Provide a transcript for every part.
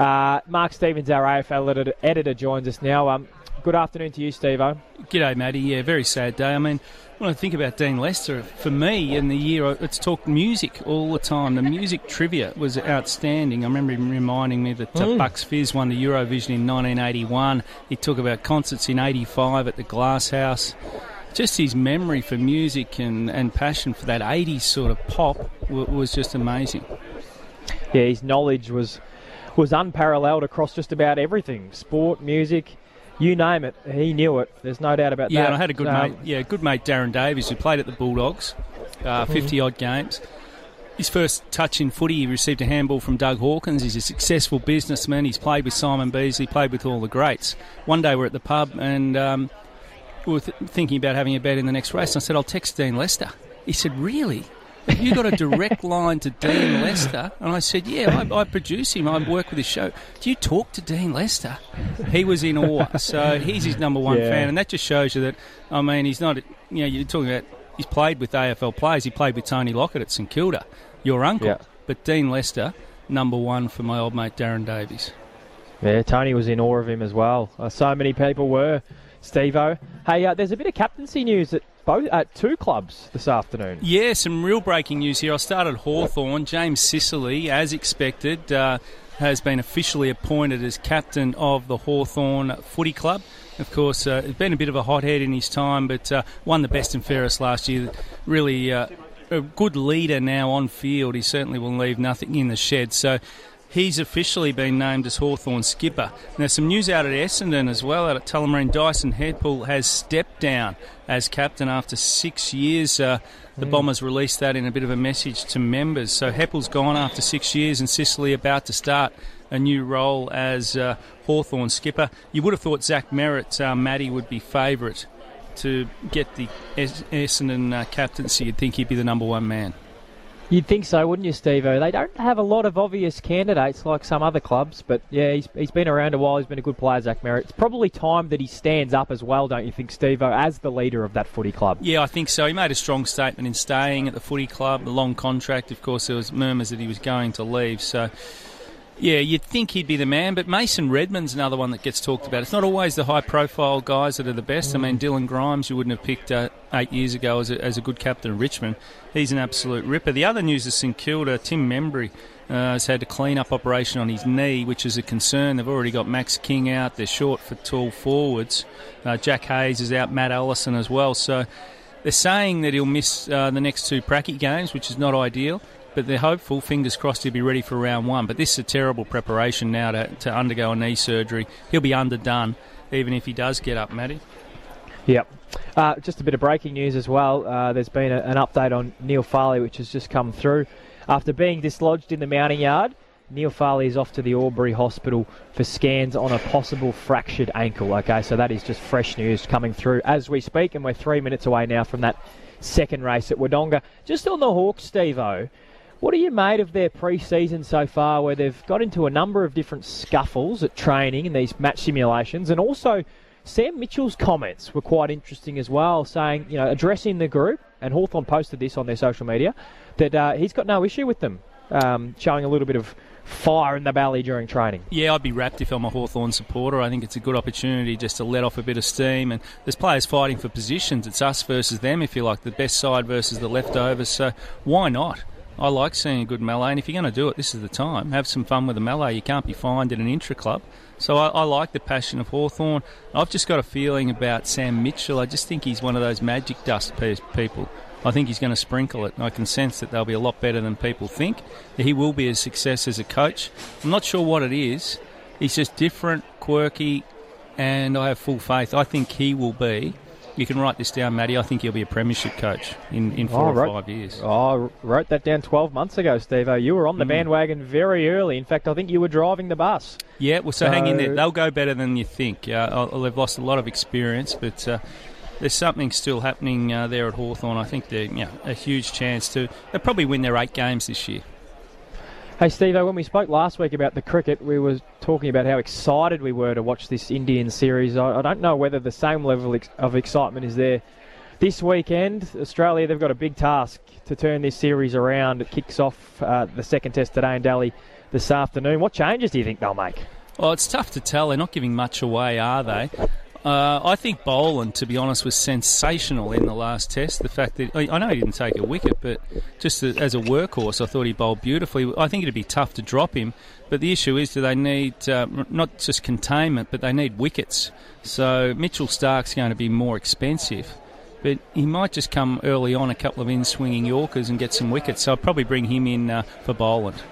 Uh, Mark Stevens, our AFL editor, editor joins us now. Um, good afternoon to you, Steve G'day, Matty. Yeah, very sad day. I mean, when I think about Dean Lester, for me in the year, it's talked music all the time. The music trivia was outstanding. I remember him reminding me that uh, mm. Bucks Fizz won the Eurovision in 1981. He talked about concerts in 85 at the Glass House just his memory for music and, and passion for that 80s sort of pop w- was just amazing. Yeah, his knowledge was was unparalleled across just about everything sport, music, you name it. He knew it. There's no doubt about yeah, that. Yeah, I had a good um, mate. Yeah, good mate Darren Davies who played at the Bulldogs, uh, mm-hmm. 50 odd games. His first touch in footy, he received a handball from Doug Hawkins. He's a successful businessman. He's played with Simon Beasley, played with all the greats. One day we're at the pub and um, we were th- thinking about having a bet in the next race. And I said, I'll text Dean Lester. He said, Really? Have you got a direct line to Dean Lester? And I said, Yeah, I, I, produce him. I work with his show. Do you talk to Dean Lester? He was in awe. So he's his number one yeah. fan. And that just shows you that, I mean, he's not, you know, you're talking about, he's played with AFL players. He played with Tony Lockett at St Kilda, your uncle. Yeah. But Dean Lester, number one for my old mate Darren Davies. Yeah, Tony was in awe of him as well. Uh, so many people were. Stevo. Hey, uh, there's a bit of captaincy news at both at two clubs this afternoon. Yeah, some real breaking news here. I started Hawthorn. James Sicily, as expected, uh, has been officially appointed as captain of the Hawthorn Footy Club. Of course, uh, he's been a bit of a hothead in his time, but uh, won the best and fairest last year. Really uh, a good leader now on field. He certainly will leave nothing in the shed. So he's officially been named as Hawthorn skipper. Now, some news out at Essendon as well, out at Tullamarine. Dyson Heppell has stepped down as captain after six years. Uh, the mm. Bombers released that in a bit of a message to members. So Heppell's gone after six years, and Sicily about to start a new role as uh, Hawthorn skipper. You would have thought Zach Merrett, uh, Matty, would be favourite to get the Essendon uh, captaincy. You'd think he'd be the number one man. You'd think so, wouldn't you, Steve? They don't have a lot of obvious candidates like some other clubs, but yeah, he's, he's been around a while. He's been a good player, Zach Merrett. It's probably time that he stands up as well, don't you think, Steve, as the leader of that footy club? Yeah, I think so. He made a strong statement in staying at the footy club, the long contract. Of course, there was murmurs that he was going to leave, so yeah, you'd think he'd be the man, but Mason Redman's another one that gets talked about. It's not always the high profile guys that are the best. I mean, mm. Dylan Grimes, you wouldn't have picked uh, eight years ago as a, as a good captain of Richmond. He's an absolute ripper. The other news is St Kilda, Tim Membrey. Uh, has had a clean-up operation on his knee, which is a concern. They've already got Max King out. They're short for tall forwards. Uh, Jack Hayes is out. Matt Allison as well. So they're saying that he'll miss uh, the next two Pracky games, which is not ideal but they're hopeful, fingers crossed, he'll be ready for round one. But this is a terrible preparation now to, to undergo a knee surgery. He'll be underdone, even if he does get up, Matty. Yep. Uh, just a bit of breaking news as well. Uh, there's been a, an update on Neil Farley, which has just come through. After being dislodged in the mounting yard, Neil Farley is off to the Albury Hospital for scans on a possible fractured ankle. Okay, so that is just fresh news coming through as we speak, and we're three minutes away now from that second race at Wodonga. Just on the Hawks, Steve O. What are you made of their pre-season so far, where they've got into a number of different scuffles at training and these match simulations, and also Sam Mitchell's comments were quite interesting as well, saying you know addressing the group, and Hawthorn posted this on their social media that uh, he's got no issue with them, um, showing a little bit of fire in the belly during training. Yeah, I'd be rapt if I'm a Hawthorn supporter. I think it's a good opportunity just to let off a bit of steam. And there's players fighting for positions. It's us versus them, if you like, the best side versus the leftovers. So why not? I like seeing a good melee, and if you're going to do it, this is the time. Have some fun with a melee. You can't be fined in an intra club. So I, I, like the passion of Hawthorn. I've just got a feeling about Sam Mitchell. I just think he's one of those magic dust people. I think he's going to sprinkle it. I can sense that they'll be a lot better than people think. He will be a success as a coach. I'm not sure what it is. He's just different, quirky, and I have full faith. I think he will be you can write this down, Matty. I think he'll be a premiership coach in, in four oh, or wrote, five years. Oh, wrote that down 12 months ago, Steve. You were on the mm. bandwagon very early. In fact, I think you were driving the bus. Yeah, well, so, so hang in there. They'll go better than you think. Uh, they've lost a lot of experience, but uh, there's something still happening uh, there at Hawthorn. I think they're you know, a huge chance to. They'll probably win their eight games this year. Hey, Steve, when we spoke last week about the cricket, we were talking about how excited we were to watch this Indian series. I, I don't know whether the same level of excitement is there this weekend. Australia, they've got a big task to turn this series around. It kicks off uh, the second test today in Delhi this afternoon. What changes do you think they'll make? Well, it's tough to tell. They're not giving much away, are they? Uh, I think Boland, to be honest, was sensational in the last test. The fact that I know he didn't take a wicket, but just as a workhorse, I thought he bowled beautifully. I think it'd be tough to drop him, but the issue is, do they need uh, not just containment, but they need wickets? So Mitchell Starc's going to be more expensive, but he might just come early on a couple of in swinging Yorkers and get some wickets. So I'd probably bring him in uh, for Boland.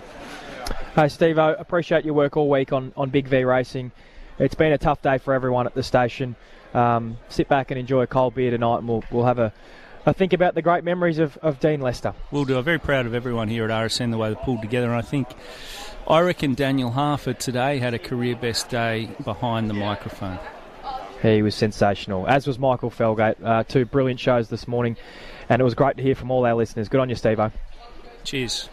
Hey, Steve, I appreciate your work all week on, on Big V Racing it's been a tough day for everyone at the station. Um, sit back and enjoy a cold beer tonight, and we'll, we'll have a, a think about the great memories of, of Dean Lester. We'll do. I'm very proud of everyone here at RSN, the way they pulled together, and I think. I reckon Daniel Harford today had a career best day behind the microphone. He was sensational, as was Michael Felgate. Uh, two brilliant shows this morning, and it was great to hear from all our listeners. Good on you, Steve. Cheers.